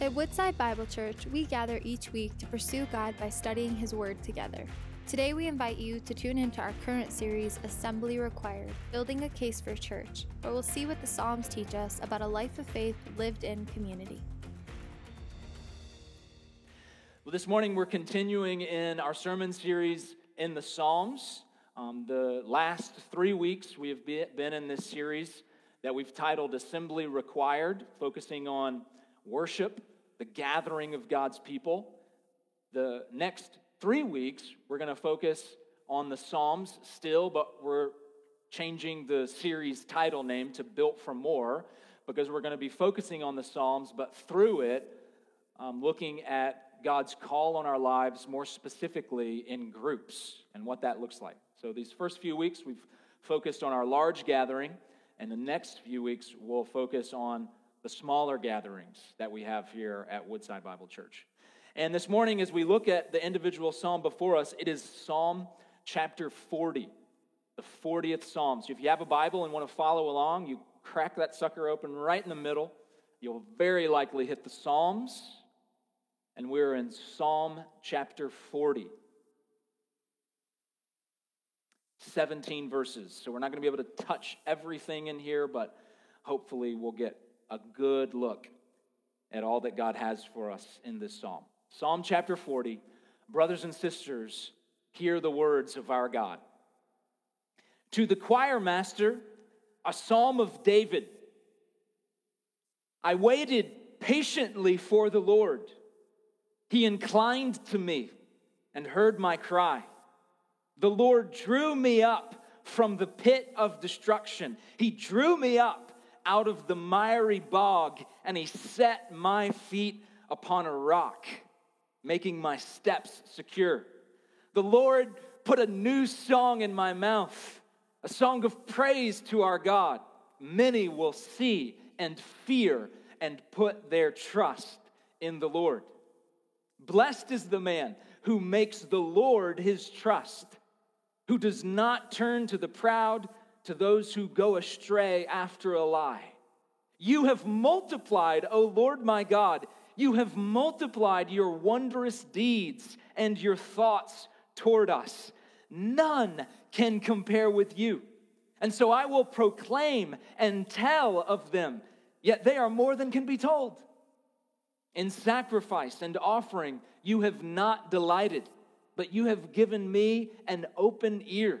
At Woodside Bible Church, we gather each week to pursue God by studying His Word together. Today, we invite you to tune into our current series, Assembly Required Building a Case for Church, where we'll see what the Psalms teach us about a life of faith lived in community. Well, this morning we're continuing in our sermon series in the Psalms. Um, the last three weeks we have been in this series that we've titled Assembly Required, focusing on worship, the gathering of God's people. The next three weeks we're going to focus on the Psalms still, but we're changing the series title name to Built for More because we're going to be focusing on the Psalms, but through it, um, looking at God's call on our lives more specifically in groups and what that looks like. So, these first few weeks, we've focused on our large gathering, and the next few weeks, we'll focus on the smaller gatherings that we have here at Woodside Bible Church. And this morning, as we look at the individual psalm before us, it is Psalm chapter 40, the 40th psalm. So, if you have a Bible and want to follow along, you crack that sucker open right in the middle. You'll very likely hit the Psalms and we're in Psalm chapter 40. 17 verses. So we're not going to be able to touch everything in here, but hopefully we'll get a good look at all that God has for us in this psalm. Psalm chapter 40. Brothers and sisters, hear the words of our God. To the choir master, a psalm of David. I waited patiently for the Lord. He inclined to me and heard my cry. The Lord drew me up from the pit of destruction. He drew me up out of the miry bog, and He set my feet upon a rock, making my steps secure. The Lord put a new song in my mouth, a song of praise to our God. Many will see and fear and put their trust in the Lord. Blessed is the man who makes the Lord his trust, who does not turn to the proud, to those who go astray after a lie. You have multiplied, O Lord my God, you have multiplied your wondrous deeds and your thoughts toward us. None can compare with you. And so I will proclaim and tell of them, yet they are more than can be told. In sacrifice and offering, you have not delighted, but you have given me an open ear.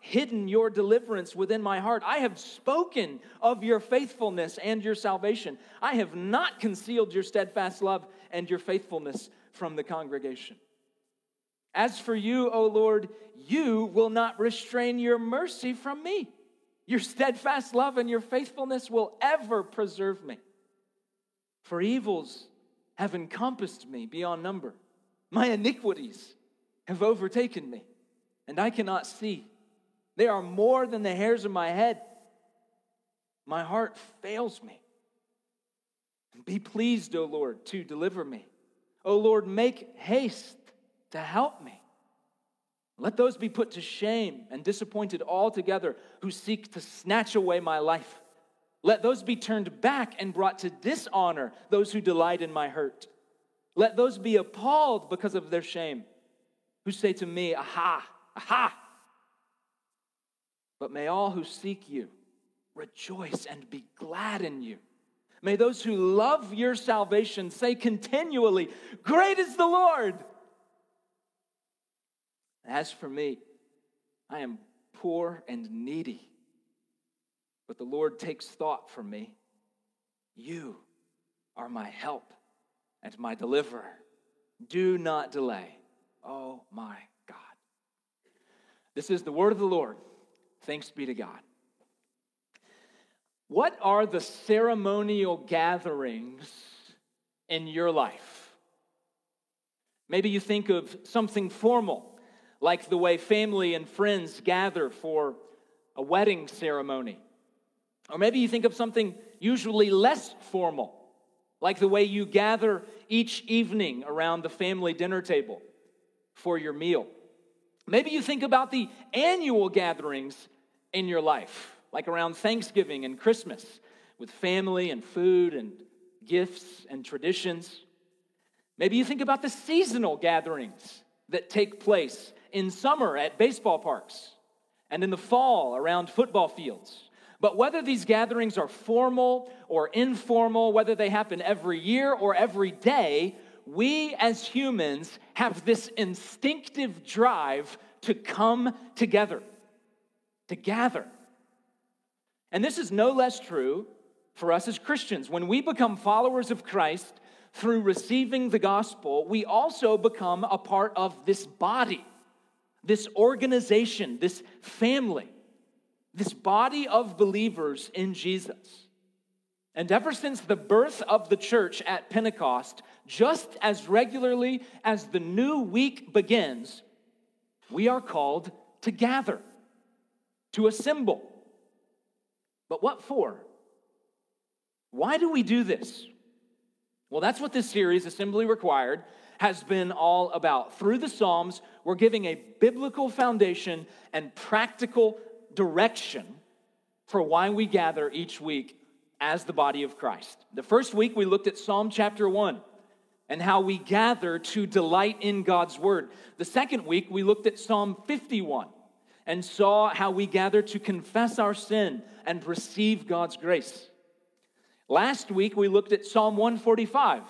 hidden your deliverance within my heart. I have spoken of your faithfulness and your salvation. I have not concealed your steadfast love and your faithfulness from the congregation. As for you, O Lord, you will not restrain your mercy from me. Your steadfast love and your faithfulness will ever preserve me. For evils have encompassed me beyond number. My iniquities have overtaken me, and I cannot see. They are more than the hairs of my head. My heart fails me. Be pleased, O Lord, to deliver me. O Lord, make haste to help me. Let those be put to shame and disappointed altogether who seek to snatch away my life. Let those be turned back and brought to dishonor, those who delight in my hurt. Let those be appalled because of their shame, who say to me, Aha, aha. But may all who seek you rejoice and be glad in you. May those who love your salvation say continually, Great is the Lord. As for me, I am poor and needy but the Lord takes thought for me. You are my help and my deliverer. Do not delay. Oh my God. This is the word of the Lord. Thanks be to God. What are the ceremonial gatherings in your life? Maybe you think of something formal, like the way family and friends gather for a wedding ceremony. Or maybe you think of something usually less formal, like the way you gather each evening around the family dinner table for your meal. Maybe you think about the annual gatherings in your life, like around Thanksgiving and Christmas, with family and food and gifts and traditions. Maybe you think about the seasonal gatherings that take place in summer at baseball parks and in the fall around football fields. But whether these gatherings are formal or informal, whether they happen every year or every day, we as humans have this instinctive drive to come together, to gather. And this is no less true for us as Christians. When we become followers of Christ, through receiving the gospel, we also become a part of this body, this organization, this family, this body of believers in Jesus. And ever since the birth of the church at Pentecost, just as regularly as the new week begins, we are called to gather, to assemble. But what for? Why do we do this? Well, that's what this series, Assembly Required, has been all about. Through the Psalms, we're giving a biblical foundation and practical direction for why we gather each week as the body of Christ. The first week, we looked at Psalm chapter 1 and how we gather to delight in God's word. The second week, we looked at Psalm 51 and saw how we gather to confess our sin and receive God's grace. Last week, we looked at Psalm 145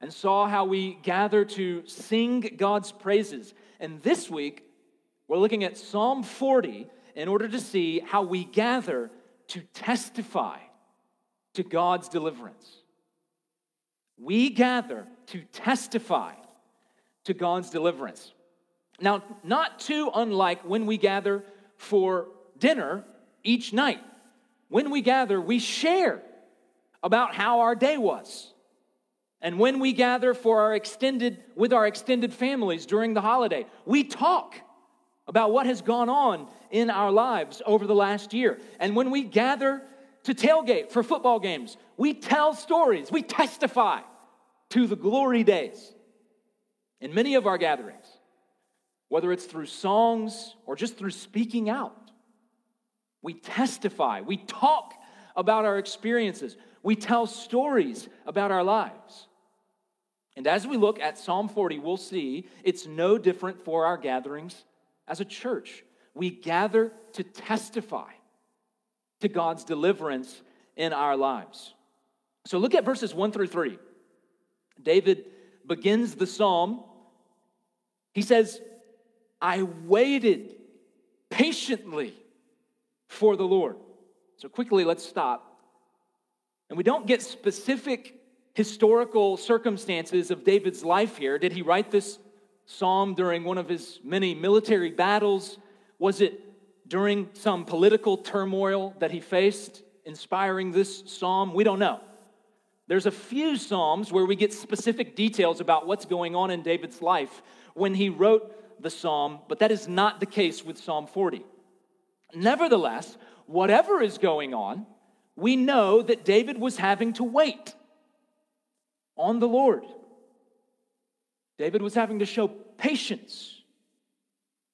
and saw how we gather to sing God's praises. And this week, we're looking at Psalm 40 in order to see how we gather to testify to God's deliverance. We gather to testify to God's deliverance. Now, not too unlike when we gather for dinner each night. When we gather, we share about how our day was. And when we gather for our extended with our extended families during the holiday, we talk about what has gone on in our lives over the last year. And when we gather to tailgate for football games, we tell stories, we testify to the glory days. In many of our gatherings, whether it's through songs or just through speaking out, we testify, we talk about our experiences. We tell stories about our lives. And as we look at Psalm 40, we'll see it's no different for our gatherings as a church. We gather to testify to God's deliverance in our lives. So look at verses 1 through 3. David begins the psalm. He says, I waited patiently for the Lord. So quickly, let's stop and we don't get specific historical circumstances of David's life here. Did he write this psalm during one of his many military battles? Was it during some political turmoil that he faced, inspiring this psalm? We don't know. There's a few psalms where we get specific details about what's going on in David's life when he wrote the psalm, but that is not the case with Psalm 40. Nevertheless, whatever is going on, we know that David was having to wait on the Lord. David was having to show patience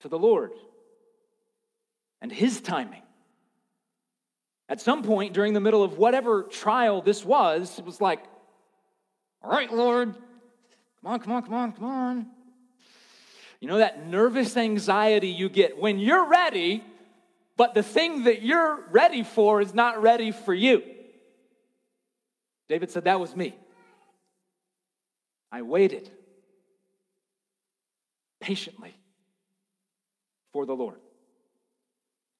to the Lord and his timing. At some point during the middle of whatever trial this was, it was like, all right, Lord, come on, come on, come on, come on. You know that nervous anxiety you get when you're ready but the thing that you're ready for is not ready for you. David said, That was me. I waited patiently for the Lord.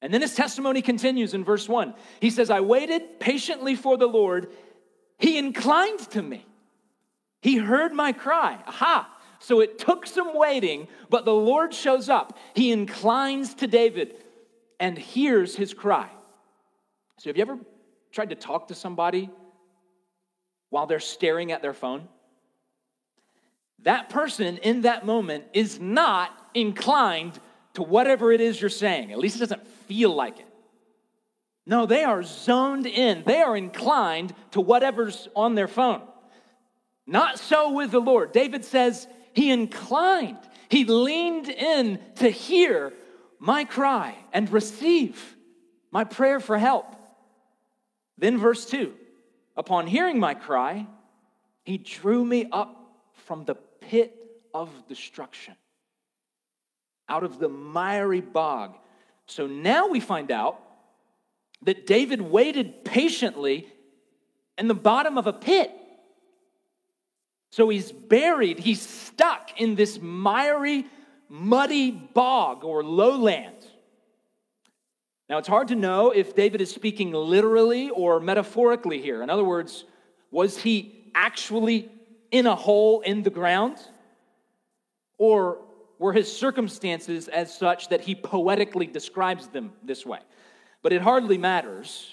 And then his testimony continues in verse 1. He says, I waited patiently for the Lord. He inclined to me. He heard my cry. Aha! So it took some waiting, but the Lord shows up. He inclines to David and hears his cry. So, have you ever tried to talk to somebody while they're staring at their phone? that person in that moment is not inclined to whatever it is you're saying. At least it doesn't feel like it. No, they are zoned in. They are inclined to whatever's on their phone. Not so with the Lord. David says he inclined, he leaned in to hear my cry and receive my prayer for help. Then, verse 2 Upon hearing my cry, he drew me up from the pit of destruction, out of the miry bog. So now we find out that David waited patiently in the bottom of a pit. So he's buried, he's stuck in this miry, muddy bog or lowland. Now, it's hard to know if David is speaking literally or metaphorically here. In other words, was he actually in a hole in the ground? Or were his circumstances as such that he poetically describes them this way? But it hardly matters.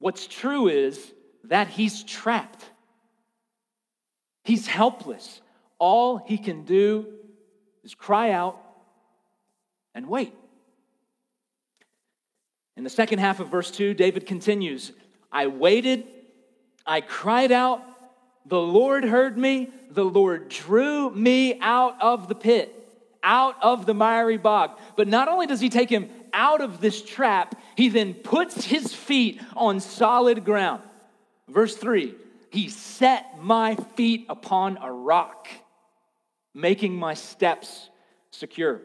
What's true is that he's trapped. He's helpless. All he can do is cry out and wait. In the second half of verse 2, David continues I waited, I cried out, the Lord heard me, the Lord drew me out of the pit, out of the miry bog. But not only does he take him out of this trap, he then puts his feet on solid ground. Verse 3 He set my feet upon a rock, making my steps secure.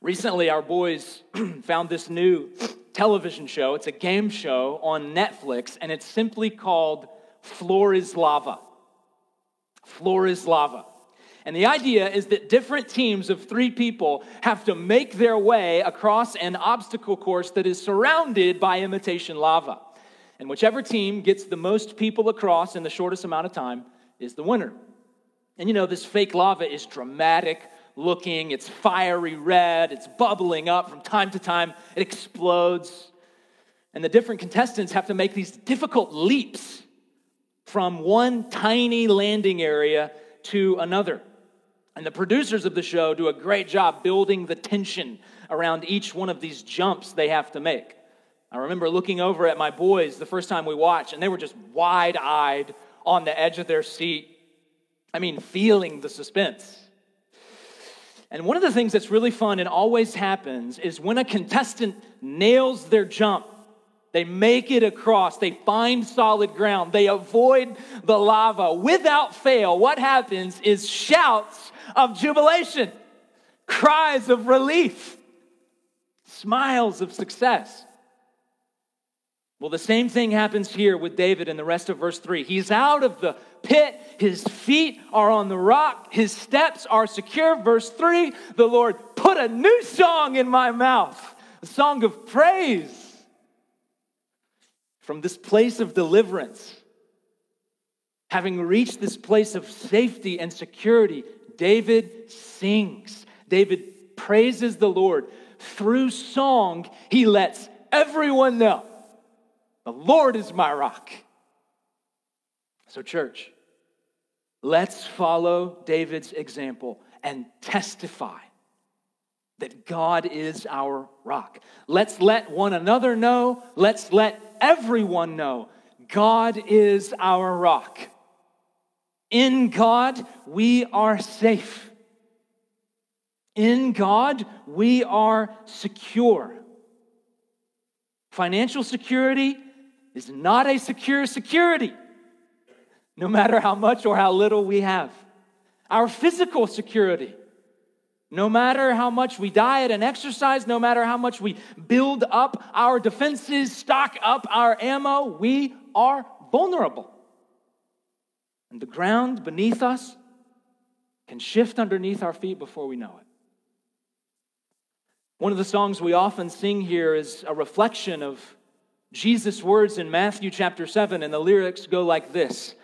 Recently, our boys found this new television show. It's a game show on Netflix, and it's simply called Floor is Lava. Floor is Lava. And the idea is that different teams of three people have to make their way across an obstacle course that is surrounded by imitation lava. And whichever team gets the most people across in the shortest amount of time is the winner. And you know, this fake lava is dramatic looking, it's fiery red, it's bubbling up from time to time, it explodes. And the different contestants have to make these difficult leaps from one tiny landing area to another. And the producers of the show do a great job building the tension around each one of these jumps they have to make. I remember looking over at my boys the first time we watched, and they were just wide eyed on the edge of their seat. I mean, feeling the suspense. And one of the things that's really fun and always happens is when a contestant nails their jump, they make it across, they find solid ground, they avoid the lava without fail. What happens is shouts of jubilation, cries of relief, smiles of success. Well, the same thing happens here with David in the rest of verse 3. He's out of the pit, his feet are on the rock, his steps are secure. Verse 3 the Lord put a new song in my mouth, a song of praise. From this place of deliverance, having reached this place of safety and security, David sings. David praises the Lord. Through song, he lets everyone know the Lord is my rock. So, church, let's follow David's example and testify that God is our rock. Let's let one another know, let's let everyone know God is our rock. In God, we are safe. In God, we are secure. Financial security is not a secure security, no matter how much or how little we have. Our physical security, no matter how much we diet and exercise, no matter how much we build up our defenses, stock up our ammo, we are vulnerable. And the ground beneath us can shift underneath our feet before we know it. One of the songs we often sing here is a reflection of Jesus' words in Matthew chapter 7, and the lyrics go like this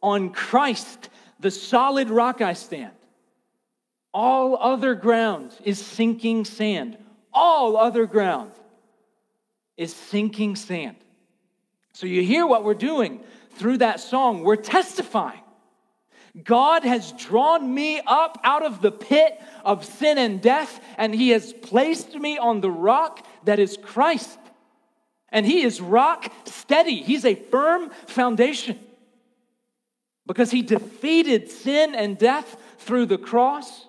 On Christ, the solid rock I stand. All other ground is sinking sand. All other ground is sinking sand. So you hear what we're doing through that song. We're testifying God has drawn me up out of the pit of sin and death, and He has placed me on the rock that is Christ. And He is rock steady, He's a firm foundation because He defeated sin and death through the cross.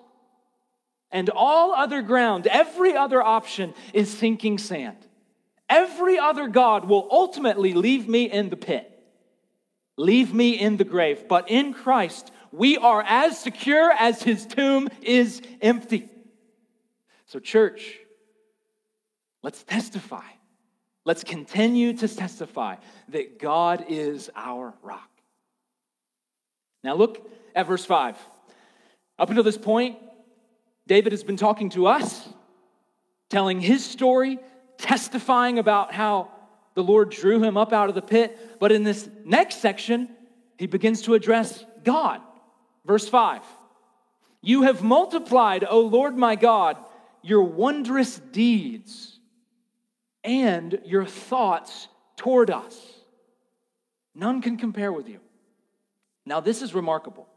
And all other ground, every other option is sinking sand. Every other God will ultimately leave me in the pit, leave me in the grave. But in Christ, we are as secure as his tomb is empty. So, church, let's testify. Let's continue to testify that God is our rock. Now, look at verse 5. Up until this point, David has been talking to us, telling his story, testifying about how the Lord drew him up out of the pit. But in this next section, he begins to address God. Verse 5 You have multiplied, O Lord my God, your wondrous deeds and your thoughts toward us. None can compare with you. Now, this is remarkable.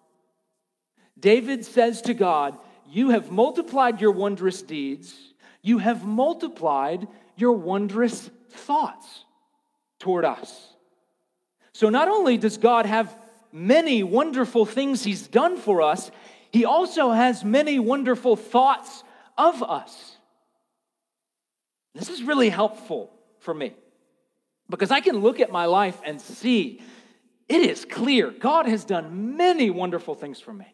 David says to God, You have multiplied your wondrous deeds, you have multiplied your wondrous thoughts toward us. So, not only does God have many wonderful things He's done for us, He also has many wonderful thoughts of us. This is really helpful for me because I can look at my life and see it is clear God has done many wonderful things for me.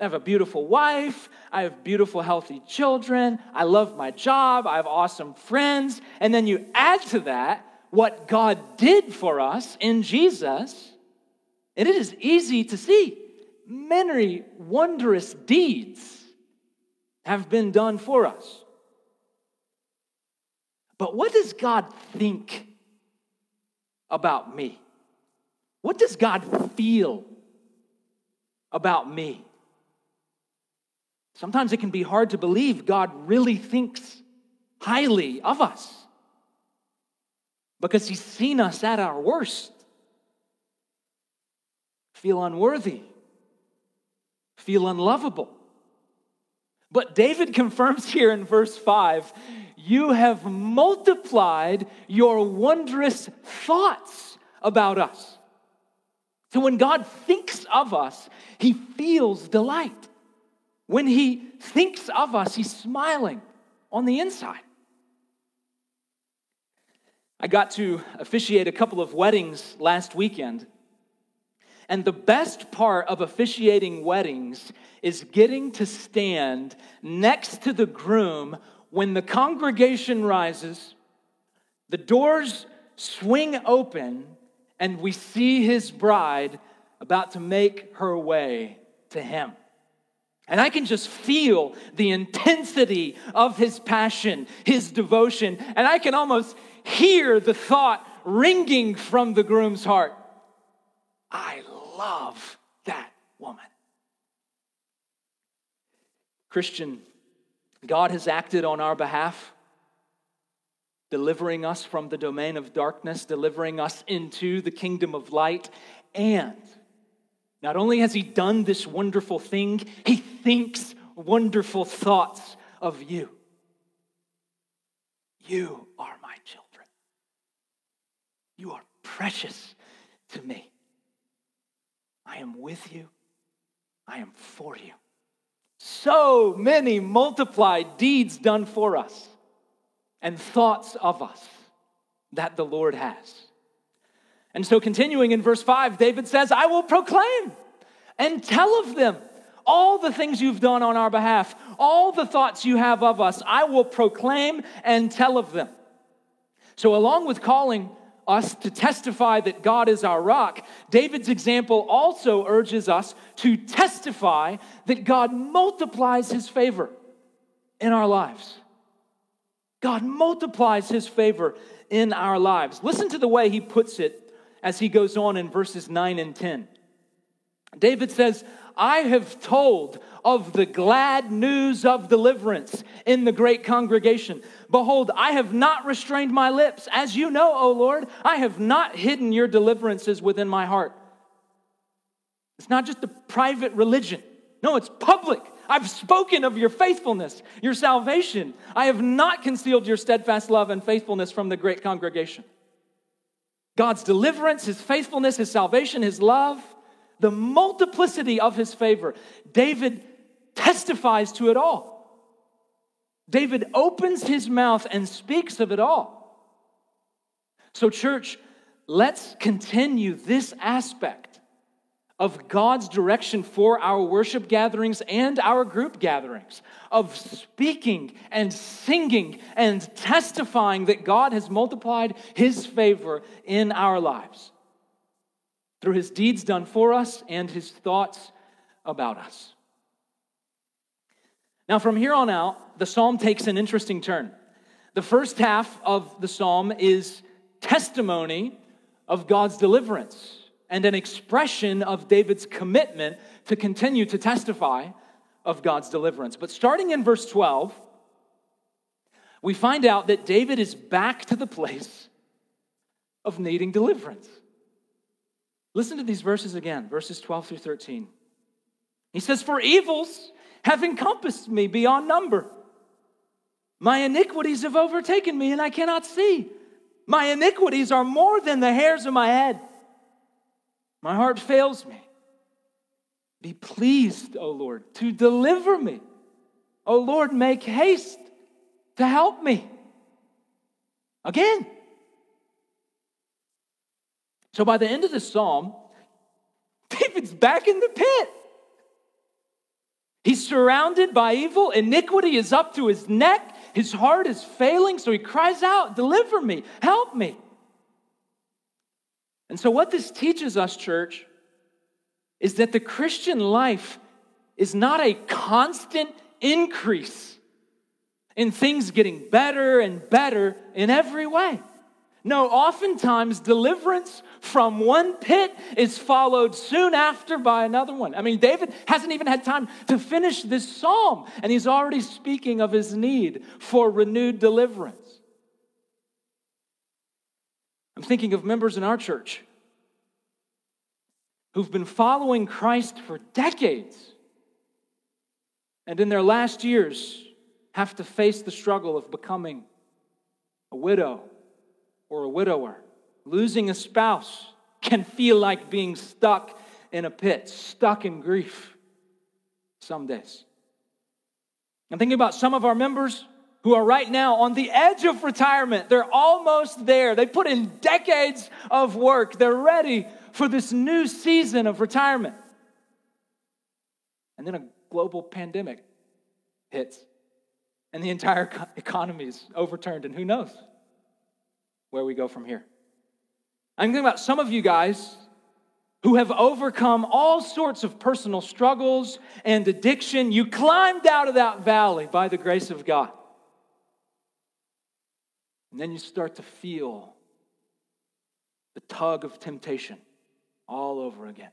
I have a beautiful wife. I have beautiful, healthy children. I love my job. I have awesome friends. And then you add to that what God did for us in Jesus, and it is easy to see many wondrous deeds have been done for us. But what does God think about me? What does God feel about me? Sometimes it can be hard to believe God really thinks highly of us because He's seen us at our worst. Feel unworthy, feel unlovable. But David confirms here in verse 5 you have multiplied your wondrous thoughts about us. So when God thinks of us, he feels delight. When he thinks of us, he's smiling on the inside. I got to officiate a couple of weddings last weekend. And the best part of officiating weddings is getting to stand next to the groom when the congregation rises, the doors swing open, and we see his bride about to make her way to him. And I can just feel the intensity of his passion, his devotion, and I can almost hear the thought ringing from the groom's heart I love that woman. Christian, God has acted on our behalf, delivering us from the domain of darkness, delivering us into the kingdom of light, and not only has he done this wonderful thing, he thinks wonderful thoughts of you. You are my children. You are precious to me. I am with you. I am for you. So many multiplied deeds done for us and thoughts of us that the Lord has. And so, continuing in verse 5, David says, I will proclaim and tell of them all the things you've done on our behalf, all the thoughts you have of us. I will proclaim and tell of them. So, along with calling us to testify that God is our rock, David's example also urges us to testify that God multiplies his favor in our lives. God multiplies his favor in our lives. Listen to the way he puts it as he goes on in verses 9 and 10. David says, I have told of the glad news of deliverance in the great congregation. Behold, I have not restrained my lips. As you know, O Lord, I have not hidden your deliverances within my heart. It's not just a private religion. No, it's public. I've spoken of your faithfulness, your salvation. I have not concealed your steadfast love and faithfulness from the great congregation. God's deliverance, his faithfulness, his salvation, his love, the multiplicity of his favor. David testifies to it all. David opens his mouth and speaks of it all. So, church, let's continue this aspect of God's direction for our worship gatherings and our group gatherings, of speaking and singing and testifying that God has multiplied his favor in our lives through his deeds done for us and his thoughts about us. Now, from here on out, the psalm takes an interesting turn. The first half of the psalm is testimony of God's deliverance and an expression of David's commitment to continue to testify of God's deliverance. But starting in verse 12, we find out that David is back to the place of needing deliverance. Listen to these verses again, verses 12 through 13. He says, For evils have encompassed me beyond number. My iniquities have overtaken me, and I cannot see. My iniquities are more than the hairs of my head. My heart fails me. Be pleased, O Lord, to deliver me. O Lord, make haste to help me. Again. So by the end of the psalm, David's back in the pit. He's surrounded by evil. Iniquity is up to his neck. His heart is failing, so he cries out, Deliver me, help me. And so, what this teaches us, church, is that the Christian life is not a constant increase in things getting better and better in every way. No, oftentimes deliverance from one pit is followed soon after by another one. I mean, David hasn't even had time to finish this psalm, and he's already speaking of his need for renewed deliverance. I'm thinking of members in our church who've been following Christ for decades and in their last years have to face the struggle of becoming a widow or a widower. Losing a spouse can feel like being stuck in a pit, stuck in grief some days. I'm thinking about some of our members who are right now on the edge of retirement. They're almost there. They put in decades of work. They're ready for this new season of retirement. And then a global pandemic hits, and the entire economy is overturned, and who knows where we go from here. I'm thinking about some of you guys who have overcome all sorts of personal struggles and addiction. You climbed out of that valley by the grace of God. And then you start to feel the tug of temptation all over again.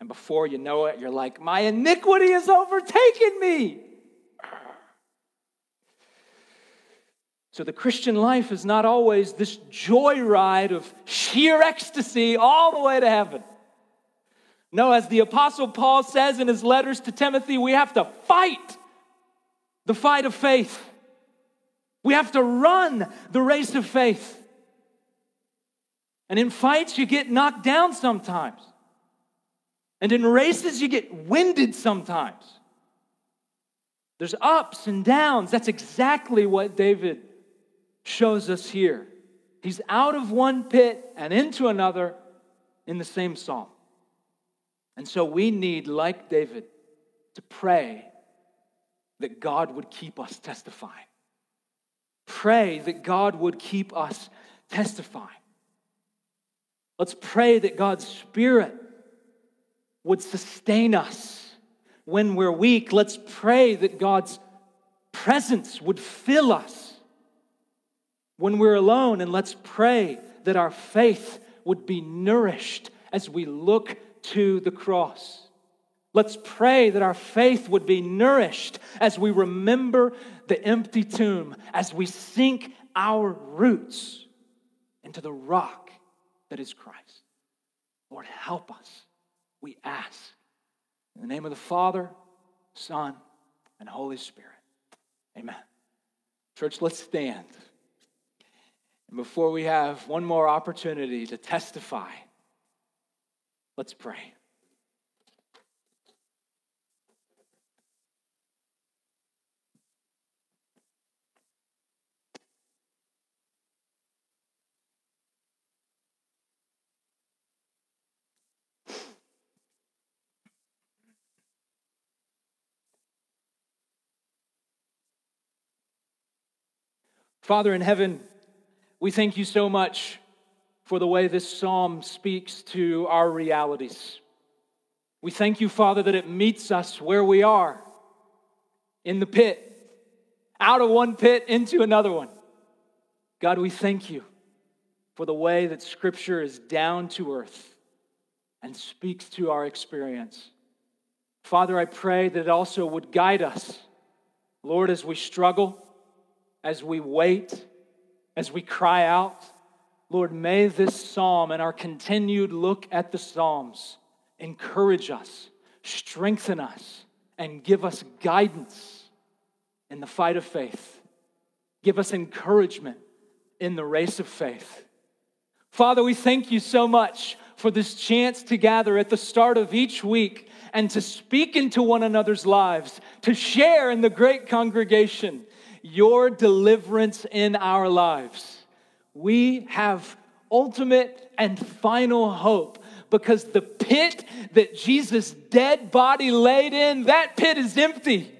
And before you know it, you're like, my iniquity has overtaken me. So the Christian life is not always this joyride of sheer ecstasy all the way to heaven. No, as the Apostle Paul says in his letters to Timothy, we have to fight the fight of faith. We have to run the race of faith. And in fights, you get knocked down sometimes. And in races, you get winded sometimes. There's ups and downs. That's exactly what David shows us here. He's out of one pit and into another in the same psalm. And so we need, like David, to pray that God would keep us testifying. Pray that God would keep us testifying. Let's pray that God's Spirit would sustain us when we're weak. Let's pray that God's presence would fill us when we're alone, and let's pray that our faith would be nourished as we look to the cross. Let's pray that our faith would be nourished as we remember the empty tomb, as we sink our roots into the rock that is Christ. Lord, help us we ask. In the name of the Father, Son, and Holy Spirit. Amen. Church, let's stand. And before we have one more opportunity to testify, let's pray. Father in heaven, we thank you so much for the way this psalm speaks to our realities. We thank you, Father, that it meets us where we are in the pit, out of one pit into another one. God, we thank you for the way that Scripture is down to earth and speaks to our experience. Father, I pray that it also would guide us, Lord, as we struggle as we wait, as we cry out, Lord, may this psalm and our continued look at the Psalms encourage us, strengthen us, and give us guidance in the fight of faith. Give us encouragement in the race of faith. Father, we thank you so much for this chance to gather at the start of each week and to speak into one another's lives, to share in the great congregation your deliverance in our lives. We have ultimate and final hope because the pit that Jesus' dead body laid in, that pit is empty.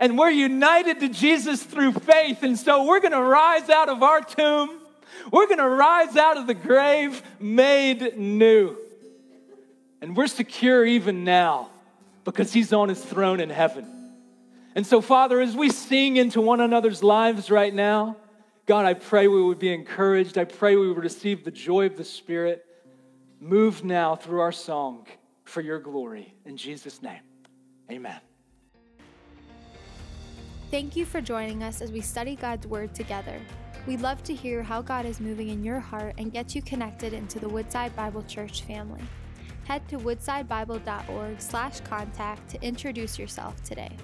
And we're united to Jesus through faith. And so we're going to rise out of our tomb. We're going to rise out of the grave made new. And we're secure even now because he's on his throne in heaven. And so, Father, as we sing into one another's lives right now, God, I pray we would be encouraged. I pray we would receive the joy of the Spirit. Move now through our song for your glory. In Jesus' name, amen. Thank you for joining us as we study God's Word together. We'd love to hear how God is moving in your heart and get you connected into the Woodside Bible Church family. Head to woodsidebible.org slash contact to introduce yourself today.